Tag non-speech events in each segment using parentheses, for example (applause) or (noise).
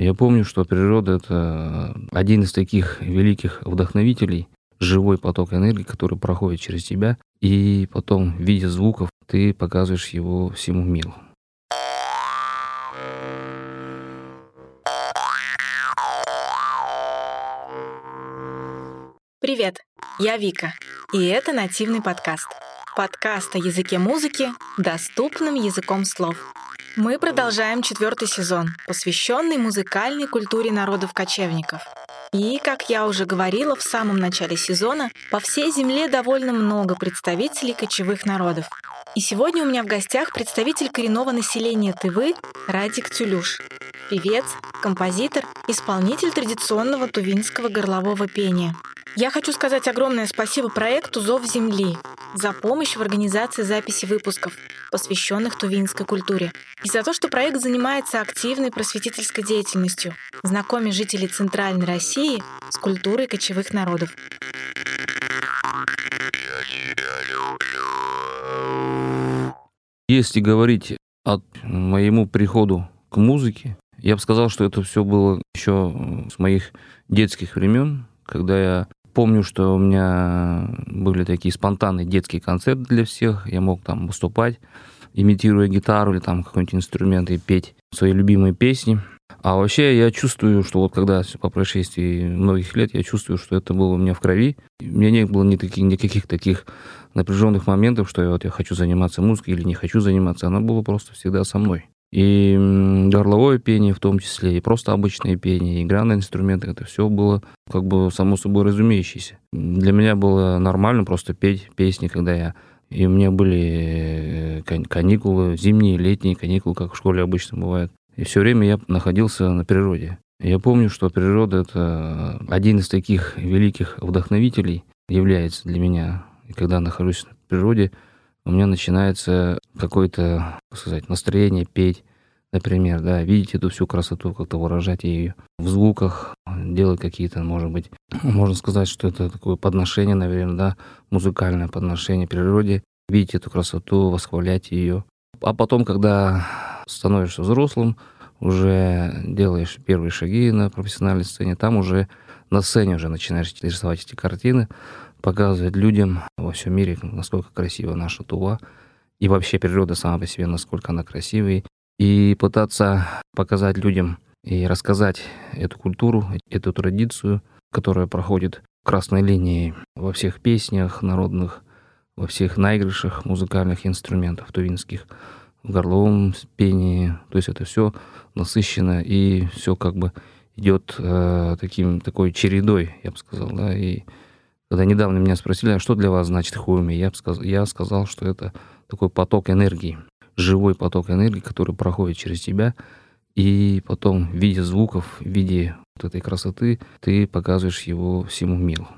Я помню, что природа — это один из таких великих вдохновителей, живой поток энергии, который проходит через тебя, и потом в виде звуков ты показываешь его всему миру. Привет, я Вика, и это нативный подкаст. Подкаст о языке музыки доступным языком слов. Мы продолжаем четвертый сезон, посвященный музыкальной культуре народов-кочевников. И, как я уже говорила в самом начале сезона, по всей Земле довольно много представителей кочевых народов. И сегодня у меня в гостях представитель коренного населения Тывы Радик Тюлюш. Певец, композитор, исполнитель традиционного тувинского горлового пения – я хочу сказать огромное спасибо проекту «Зов Земли» за помощь в организации записи выпусков, посвященных тувинской культуре, и за то, что проект занимается активной просветительской деятельностью, знакомя жителей Центральной России с культурой кочевых народов. Если говорить от моему приходу к музыке, я бы сказал, что это все было еще с моих детских времен, когда я Помню, что у меня были такие спонтанные детские концерты для всех. Я мог там выступать, имитируя гитару или там какой-нибудь инструмент и петь свои любимые песни. А вообще я чувствую, что вот когда по прошествии многих лет я чувствую, что это было у меня в крови. У меня не было ни таких, никаких таких напряженных моментов, что я вот я хочу заниматься музыкой или не хочу заниматься. Она была просто всегда со мной. И горловое пение в том числе, и просто обычное пение, игра на инструменты, это все было как бы само собой разумеющееся. Для меня было нормально просто петь песни, когда я... И у меня были э, каникулы, зимние, летние каникулы, как в школе обычно бывает. И все время я находился на природе. Я помню, что природа — это один из таких великих вдохновителей является для меня. И когда нахожусь на природе, у меня начинается какое-то, как сказать, настроение петь, например, да, видеть эту всю красоту, как-то выражать ее в звуках, делать какие-то, может быть, (clears throat) можно сказать, что это такое подношение, наверное, да, музыкальное подношение природе, видеть эту красоту, восхвалять ее. А потом, когда становишься взрослым, уже делаешь первые шаги на профессиональной сцене, там уже на сцене уже начинаешь рисовать эти картины, показывать людям во всем мире, насколько красива наша Тува, и вообще природа сама по себе, насколько она красивая, и пытаться показать людям и рассказать эту культуру, эту традицию, которая проходит красной линией во всех песнях народных, во всех наигрышах музыкальных инструментов тувинских, в горловом пении. То есть это все насыщенно и все как бы идет э, таким такой чередой, я бы сказал, да, и когда недавно меня спросили, а что для вас значит хуми, я, сказал, я сказал, что это такой поток энергии, живой поток энергии, который проходит через тебя, и потом в виде звуков, в виде вот этой красоты ты показываешь его всему миру.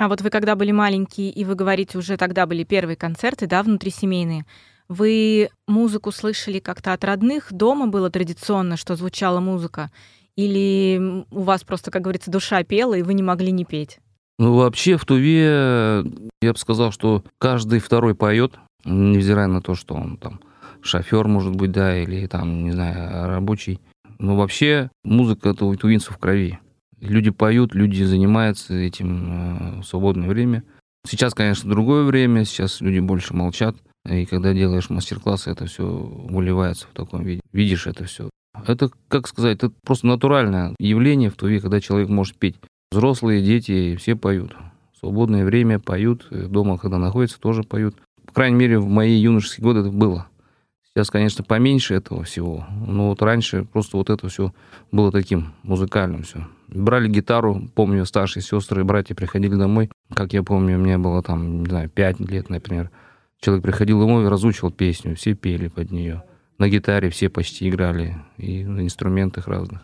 А вот вы когда были маленькие, и вы говорите, уже тогда были первые концерты, да, внутрисемейные, вы музыку слышали как-то от родных? Дома было традиционно, что звучала музыка? Или у вас просто, как говорится, душа пела, и вы не могли не петь? Ну, вообще в Туве, я бы сказал, что каждый второй поет, невзирая на то, что он там шофер, может быть, да, или там, не знаю, рабочий. Но вообще музыка это у тувинцев в крови. Люди поют, люди занимаются этим э, в свободное время. Сейчас, конечно, другое время, сейчас люди больше молчат. И когда делаешь мастер-классы, это все выливается в таком виде. Видишь это все. Это, как сказать, это просто натуральное явление в Туве, когда человек может петь. Взрослые, дети, все поют. В свободное время поют, дома, когда находятся, тоже поют. По крайней мере, в мои юношеские годы это было. Сейчас, конечно, поменьше этого всего, но вот раньше просто вот это все было таким музыкальным все. Брали гитару, помню, старшие сестры и братья приходили домой. Как я помню, меня было там, не знаю, пять лет, например. Человек приходил домой и разучивал песню, все пели под нее на гитаре все почти играли, и на инструментах разных,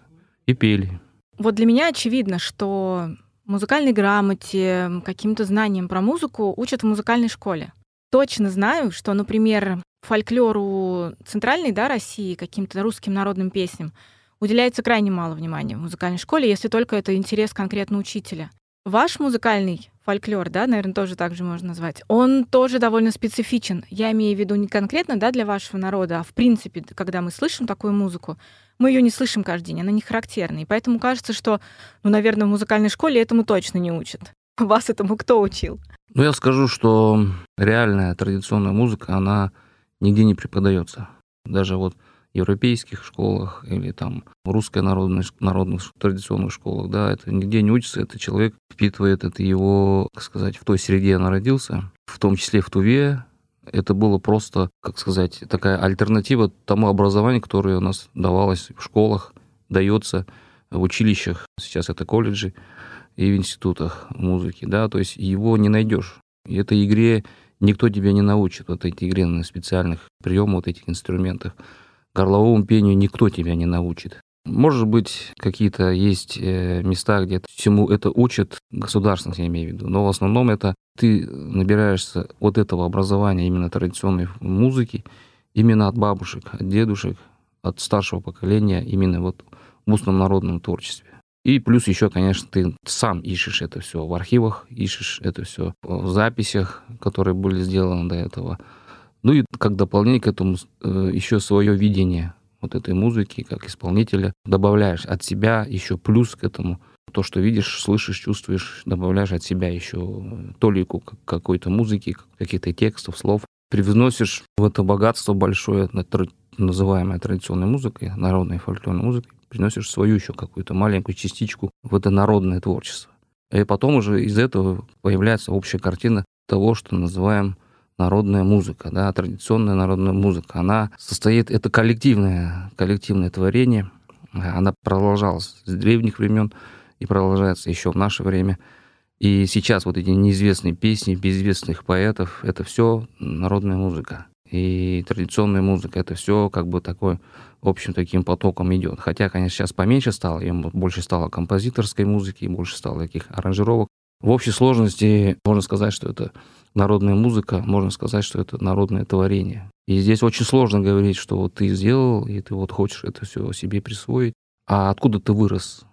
и пели. Вот для меня очевидно, что музыкальной грамоте, каким-то знаниям про музыку учат в музыкальной школе. Точно знаю, что, например, фольклору центральной да, России, каким-то русским народным песням уделяется крайне мало внимания в музыкальной школе, если только это интерес конкретно учителя. Ваш музыкальный фольклор, да, наверное, тоже так же можно назвать, он тоже довольно специфичен. Я имею в виду не конкретно, да, для вашего народа, а в принципе, когда мы слышим такую музыку, мы ее не слышим каждый день, она не характерна. И поэтому кажется, что, ну, наверное, в музыкальной школе этому точно не учат. (laughs) Вас этому кто учил? Ну, я скажу, что реальная традиционная музыка, она нигде не преподается. Даже вот европейских школах или там в русской народной, народных традиционных школах, да, это нигде не учится, это человек впитывает, это его, как сказать, в той среде он родился, в том числе в Туве, это было просто, как сказать, такая альтернатива тому образованию, которое у нас давалось в школах, дается в училищах, сейчас это колледжи и в институтах музыки, да, то есть его не найдешь. И этой игре никто тебя не научит, вот этой игре на специальных приемах, вот этих инструментах горловому пению никто тебя не научит. Может быть, какие-то есть э, места, где всему это учат, государственных я имею в виду, но в основном это ты набираешься вот этого образования именно традиционной музыки, именно от бабушек, от дедушек, от старшего поколения, именно вот в устном народном творчестве. И плюс еще, конечно, ты сам ищешь это все в архивах, ищешь это все в записях, которые были сделаны до этого. Ну и как дополнение к этому э, еще свое видение вот этой музыки как исполнителя добавляешь от себя еще плюс к этому то, что видишь, слышишь, чувствуешь, добавляешь от себя еще толику какой-то музыки, каких-то текстов, слов, привносишь в это богатство большое, называемое традиционной музыкой, народной фольклорной музыкой, приносишь свою еще какую-то маленькую частичку в это народное творчество. И потом уже из этого появляется общая картина того, что называем народная музыка, да, традиционная народная музыка. Она состоит, это коллективное, коллективное творение, она продолжалась с древних времен и продолжается еще в наше время. И сейчас вот эти неизвестные песни безызвестных поэтов, это все народная музыка. И традиционная музыка, это все как бы такой общим таким потоком идет. Хотя, конечно, сейчас поменьше стало, и больше стало композиторской музыки, больше стало таких аранжировок. В общей сложности можно сказать, что это народная музыка, можно сказать, что это народное творение. И здесь очень сложно говорить, что вот ты сделал, и ты вот хочешь это все себе присвоить. А откуда ты вырос?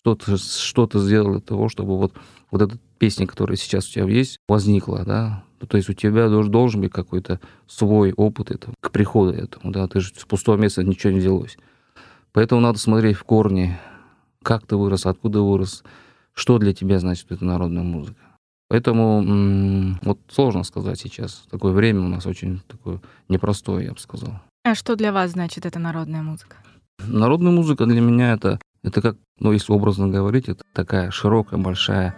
Что ты, что ты сделал для того, чтобы вот, вот эта песня, которая сейчас у тебя есть, возникла, да? Ну, то есть у тебя должен, быть какой-то свой опыт это, к приходу этому, да? Ты же с пустого места ничего не взялось. Поэтому надо смотреть в корни, как ты вырос, откуда вырос, что для тебя значит эта народная музыка. Поэтому вот сложно сказать сейчас. Такое время у нас очень такое непростое, я бы сказал. А что для вас значит эта народная музыка? Народная музыка для меня это, это как, ну, если образно говорить, это такая широкая, большая,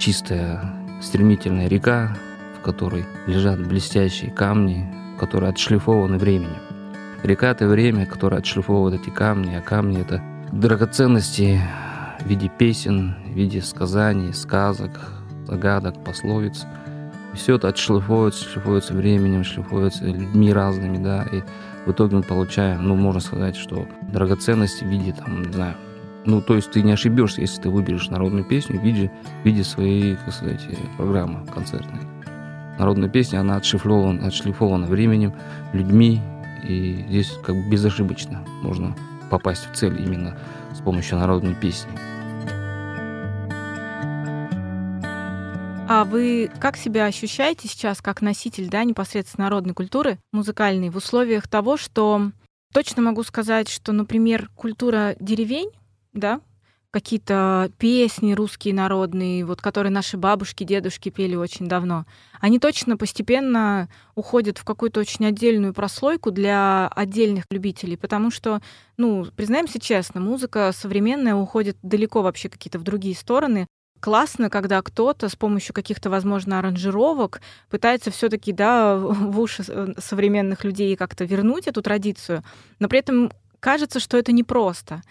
чистая, стремительная река, в которой лежат блестящие камни, которые отшлифованы временем. Река — это время, которое отшлифовывает эти камни, а камни — это драгоценности в виде песен, в виде сказаний, сказок, загадок, пословиц. Все это отшлифуется, шлифуется временем, шлифуется людьми разными, да, и в итоге мы получаем, ну, можно сказать, что драгоценности в виде, там, не знаю, ну, то есть ты не ошибешься, если ты выберешь народную песню в виде, в виде своей, как сказать, программы концертной. Народная песня, она отшлифована, отшлифована временем, людьми, и здесь как бы безошибочно можно попасть в цель именно с помощью народной песни. А вы как себя ощущаете сейчас как носитель да, непосредственно народной культуры музыкальной в условиях того, что точно могу сказать, что, например, культура деревень, да, какие-то песни русские народные, вот которые наши бабушки, дедушки пели очень давно, они точно постепенно уходят в какую-то очень отдельную прослойку для отдельных любителей, потому что, ну, признаемся честно, музыка современная уходит далеко вообще какие-то в другие стороны, классно, когда кто-то с помощью каких-то, возможно, аранжировок пытается все-таки, да, в уши э, современных людей как-то вернуть эту традицию, но при этом кажется, что это непросто.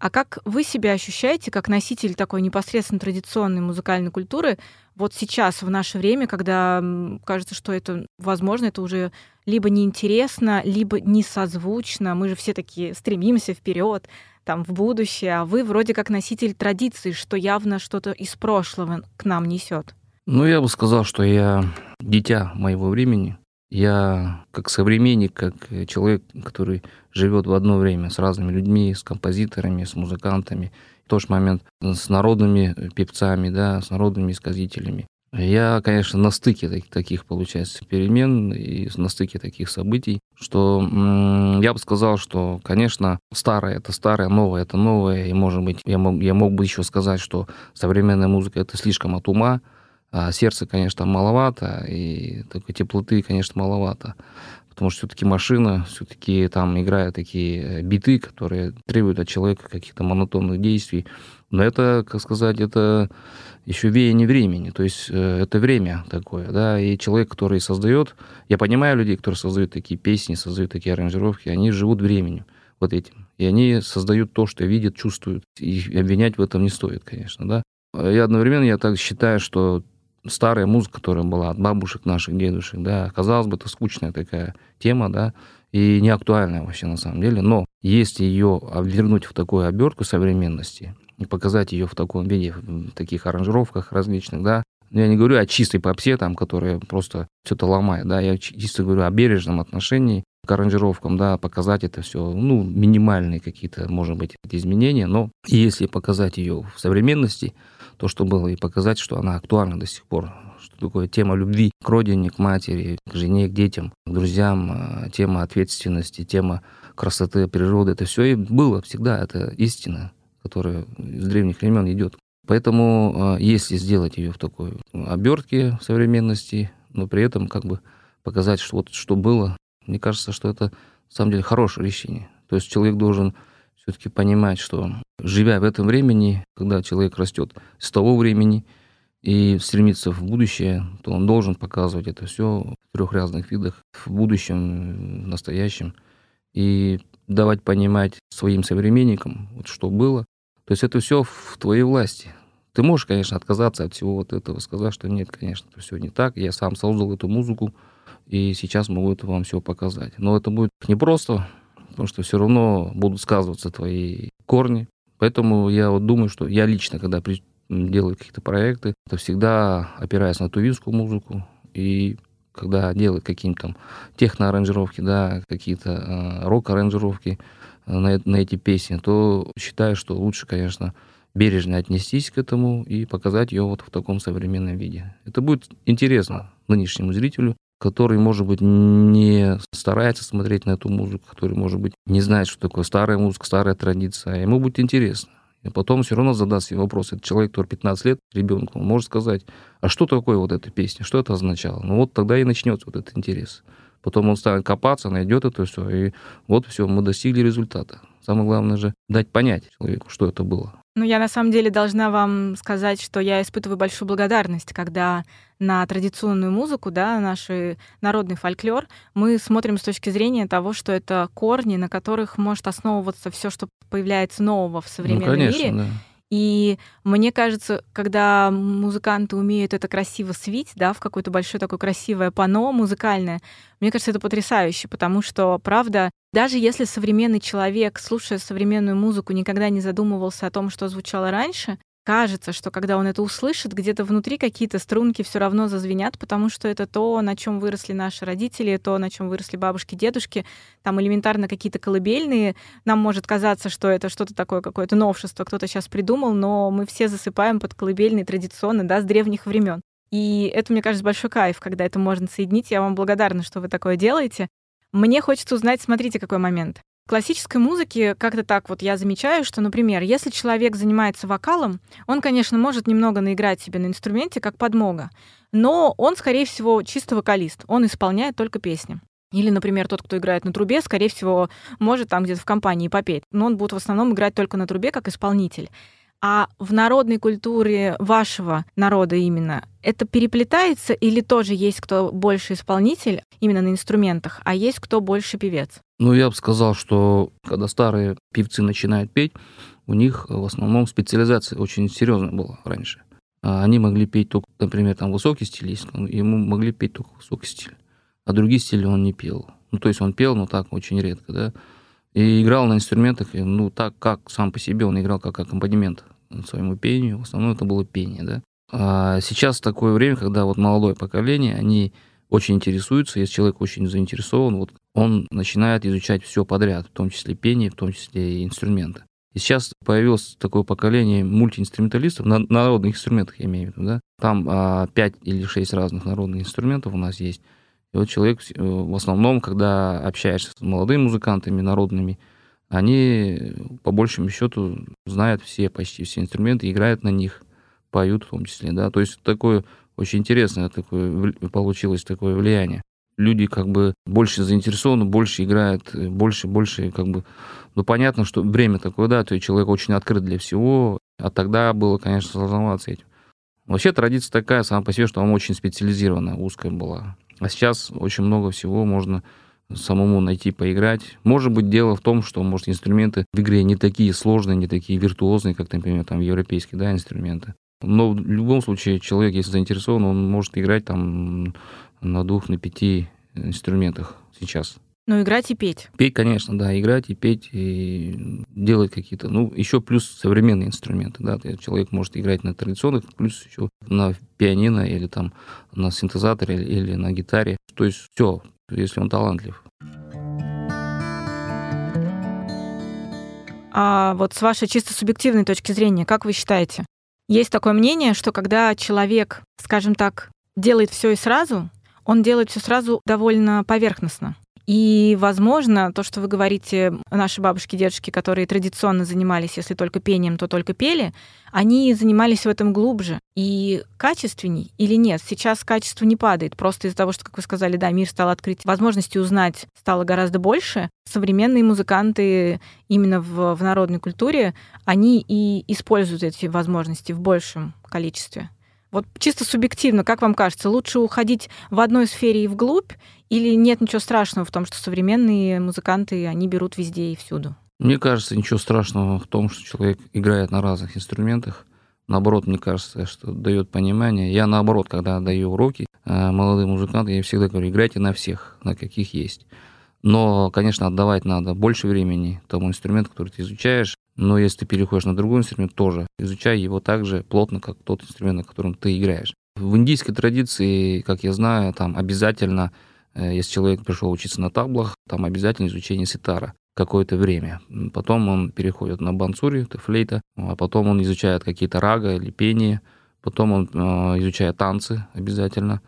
А как вы себя ощущаете как носитель такой непосредственно традиционной музыкальной культуры вот сейчас, в наше время, когда кажется, что это, возможно, это уже либо неинтересно, либо несозвучно. Мы же все такие стремимся вперед, там, в будущее, а вы вроде как носитель традиции, что явно что-то из прошлого к нам несет. Ну, я бы сказал, что я дитя моего времени. Я как современник, как человек, который живет в одно время с разными людьми, с композиторами, с музыкантами. тот же момент с народными певцами, да, с народными сказителями. Я, конечно, на стыке таких, получается, перемен и на стыке таких событий, что я бы сказал, что, конечно, старое это старое, новое это новое, и, может быть, я мог, я мог бы еще сказать, что современная музыка это слишком от ума, а сердце, конечно, маловато, и такой теплоты, конечно, маловато. Потому что все-таки машина, все-таки там играют такие э, биты, которые требуют от человека каких-то монотонных действий. Но это, как сказать, это еще веяние времени. То есть э, это время такое, да, и человек, который создает, я понимаю людей, которые создают такие песни, создают такие аранжировки, они живут временем вот этим. И они создают то, что видят, чувствуют. И обвинять в этом не стоит, конечно, да. Я одновременно, я так считаю, что старая музыка, которая была от бабушек наших, дедушек, да, казалось бы, это скучная такая тема, да, и не актуальная вообще на самом деле, но если ее вернуть в такую обертку современности и показать ее в таком виде, в таких аранжировках различных, да, я не говорю о чистой попсе, там, которая просто что-то ломает, да, я чисто говорю о бережном отношении к аранжировкам, да, показать это все, ну, минимальные какие-то, может быть, изменения, но если показать ее в современности, то, что было, и показать, что она актуальна до сих пор. Что такое тема любви к родине, к матери, к жене, к детям, к друзьям, а, тема ответственности, тема красоты природы. Это все и было всегда, это истина, которая с древних времен идет. Поэтому, а, если сделать ее в такой обертке современности, но при этом как бы показать, что вот что было, мне кажется, что это на самом деле хорошее решение. То есть человек должен все-таки понимать, что живя в этом времени, когда человек растет с того времени и стремится в будущее, то он должен показывать это все в трех разных видах, в будущем, в настоящем, и давать понимать своим современникам, вот что было. То есть это все в твоей власти. Ты можешь, конечно, отказаться от всего вот этого, сказать, что нет, конечно, это все не так. Я сам создал эту музыку, и сейчас могу это вам все показать. Но это будет непросто, потому что все равно будут сказываться твои корни. Поэтому я вот думаю, что я лично, когда делаю какие-то проекты, то всегда опираюсь на тувинскую музыку и когда делаю какие-то там техно-аранжировки, да, какие-то э, рок-аранжировки э, на, на эти песни, то считаю, что лучше, конечно, бережно отнестись к этому и показать ее вот в таком современном виде. Это будет интересно нынешнему зрителю, который, может быть, не старается смотреть на эту музыку, который, может быть, не знает, что такое старая музыка, старая традиция, а ему будет интересно. И потом все равно задаст себе вопрос. Этот человек, который 15 лет, ребенку, он может сказать, а что такое вот эта песня, что это означало? Ну вот тогда и начнется вот этот интерес. Потом он станет копаться, найдет это все, и вот все, мы достигли результата. Самое главное же дать понять человеку, что это было. Ну, я на самом деле должна вам сказать, что я испытываю большую благодарность, когда на традиционную музыку, да, наш народный фольклор, мы смотрим с точки зрения того, что это корни, на которых может основываться все, что появляется нового в ну, современном ну, конечно, мире. Да. И мне кажется, когда музыканты умеют это красиво свить, да, в какое-то большое такое красивое пано музыкальное, мне кажется, это потрясающе, потому что, правда, даже если современный человек, слушая современную музыку, никогда не задумывался о том, что звучало раньше, кажется, что когда он это услышит, где-то внутри какие-то струнки все равно зазвенят, потому что это то, на чем выросли наши родители, то, на чем выросли бабушки, дедушки, там элементарно какие-то колыбельные. Нам может казаться, что это что-то такое, какое-то новшество кто-то сейчас придумал, но мы все засыпаем под колыбельные традиционно, да, с древних времен. И это, мне кажется, большой кайф, когда это можно соединить. Я вам благодарна, что вы такое делаете. Мне хочется узнать, смотрите, какой момент классической музыке как-то так вот я замечаю, что, например, если человек занимается вокалом, он, конечно, может немного наиграть себе на инструменте, как подмога, но он, скорее всего, чисто вокалист, он исполняет только песни. Или, например, тот, кто играет на трубе, скорее всего, может там где-то в компании попеть, но он будет в основном играть только на трубе как исполнитель. А в народной культуре вашего народа именно это переплетается или тоже есть кто больше исполнитель именно на инструментах, а есть кто больше певец? Ну, я бы сказал, что когда старые певцы начинают петь, у них в основном специализация очень серьезная была раньше. А они могли петь только, например, там высокий стиль ему могли петь только высокий стиль, а другие стили он не пел. Ну, то есть он пел, но так очень редко, да. И играл на инструментах, ну, так как сам по себе он играл как аккомпанемент своему пению. В основном это было пение, да. А сейчас такое время, когда вот молодое поколение, они очень интересуются, если человек очень заинтересован, вот он начинает изучать все подряд, в том числе пение, в том числе и инструменты. И сейчас появилось такое поколение мультиинструменталистов, на народных инструментах я имею в виду, да. Там а, 5 или 6 разных народных инструментов у нас есть. И вот человек э, в основном, когда общаешься с молодыми музыкантами народными, они по большему счету знают все, почти все инструменты, играют на них, поют в том числе, да. То есть такое очень интересное такое получилось такое влияние. Люди как бы больше заинтересованы, больше играют, больше, больше как бы... Ну, понятно, что время такое, да, то есть человек очень открыт для всего, а тогда было, конечно, сложновато этим. Вообще традиция такая сама по себе, что она очень специализированная, узкая была. А сейчас очень много всего можно самому найти, поиграть. Может быть, дело в том, что, может, инструменты в игре не такие сложные, не такие виртуозные, как, например, там европейские, да, инструменты. Но в любом случае человек, если заинтересован, он может играть там на двух, на пяти инструментах сейчас. Ну, играть и петь. Петь, конечно, да, играть и петь, и делать какие-то, ну, еще плюс современные инструменты, да, человек может играть на традиционных, плюс еще на пианино или там на синтезаторе или на гитаре. То есть все, если он талантлив. А вот с вашей чисто субъективной точки зрения, как вы считаете, есть такое мнение, что когда человек, скажем так, делает все и сразу, он делает все сразу довольно поверхностно. И, возможно, то, что вы говорите, наши бабушки, дедушки, которые традиционно занимались, если только пением, то только пели, они занимались в этом глубже и качественней или нет? Сейчас качество не падает, просто из-за того, что, как вы сказали, да, мир стал открыть, возможности узнать стало гораздо больше. Современные музыканты именно в, в народной культуре, они и используют эти возможности в большем количестве. Вот чисто субъективно, как вам кажется, лучше уходить в одной сфере и вглубь, или нет ничего страшного в том, что современные музыканты, они берут везде и всюду? Мне кажется, ничего страшного в том, что человек играет на разных инструментах. Наоборот, мне кажется, что дает понимание. Я наоборот, когда даю уроки э, молодым музыкантам, я всегда говорю, играйте на всех, на каких есть. Но, конечно, отдавать надо больше времени тому инструменту, который ты изучаешь. Но если ты переходишь на другой инструмент, тоже изучай его так же плотно, как тот инструмент, на котором ты играешь. В индийской традиции, как я знаю, там обязательно, э, если человек пришел учиться на таблах, там обязательно изучение ситара какое-то время. Потом он переходит на бансури, это флейта, а потом он изучает какие-то рага или пение, потом он э, изучает танцы обязательно,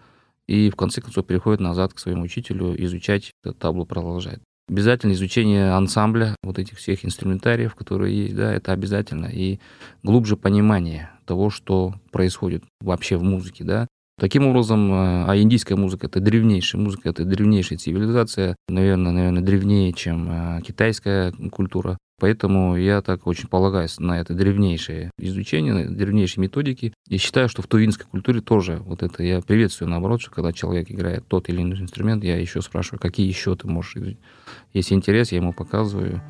и в конце концов переходит назад к своему учителю, изучать таблу продолжает. Обязательно изучение ансамбля, вот этих всех инструментариев, которые есть, да, это обязательно. И глубже понимание того, что происходит вообще в музыке, да. Таким образом, э, а индийская музыка — это древнейшая музыка, это древнейшая цивилизация, наверное, наверное, древнее, чем э, китайская культура. Поэтому я так очень полагаюсь на это древнейшее изучение, древнейшие методики. И считаю, что в тувинской культуре тоже вот это я приветствую, наоборот, что когда человек играет тот или иной инструмент, я еще спрашиваю, какие еще ты можешь изучить. Если интерес, я ему показываю.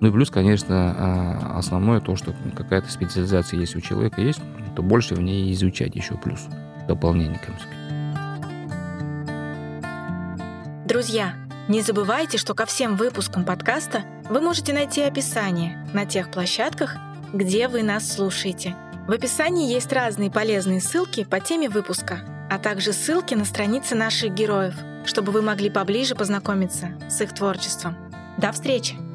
Ну и плюс, конечно, а, основное то, что какая-то специализация есть у человека есть, то больше в ней изучать еще плюс дополнение к Друзья, не забывайте, что ко всем выпускам подкаста вы можете найти описание на тех площадках, где вы нас слушаете. В описании есть разные полезные ссылки по теме выпуска, а также ссылки на страницы наших героев, чтобы вы могли поближе познакомиться с их творчеством. До встречи!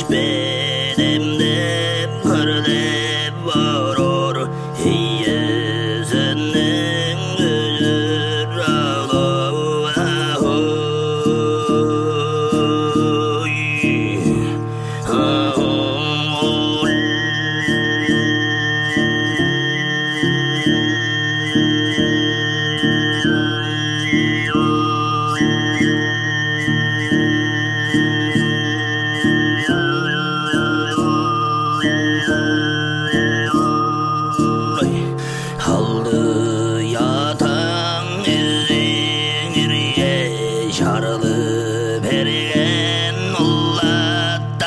flashback.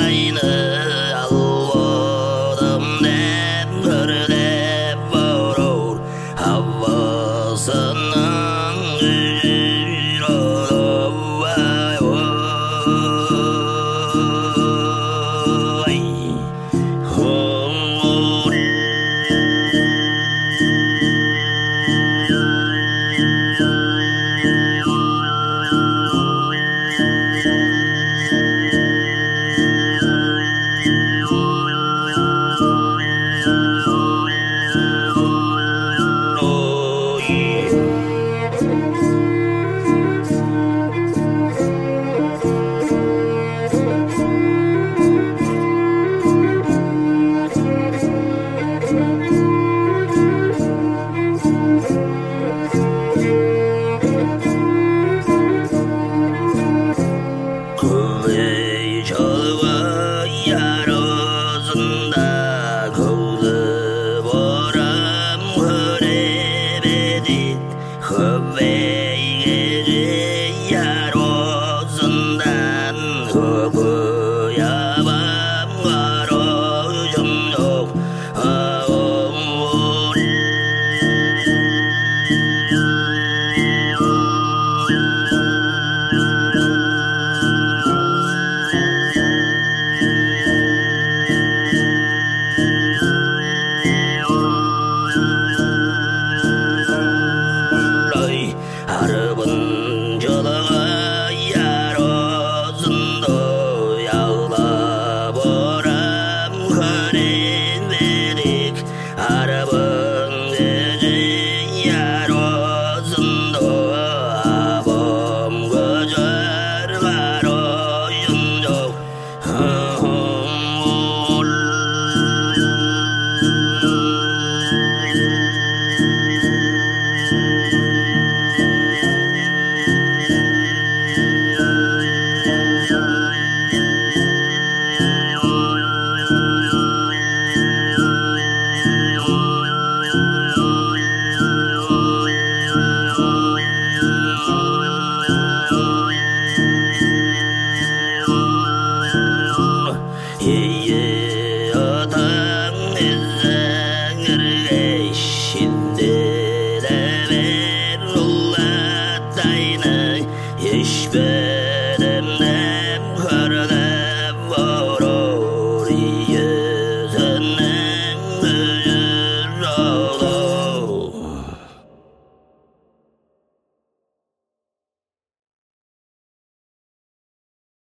Carolina.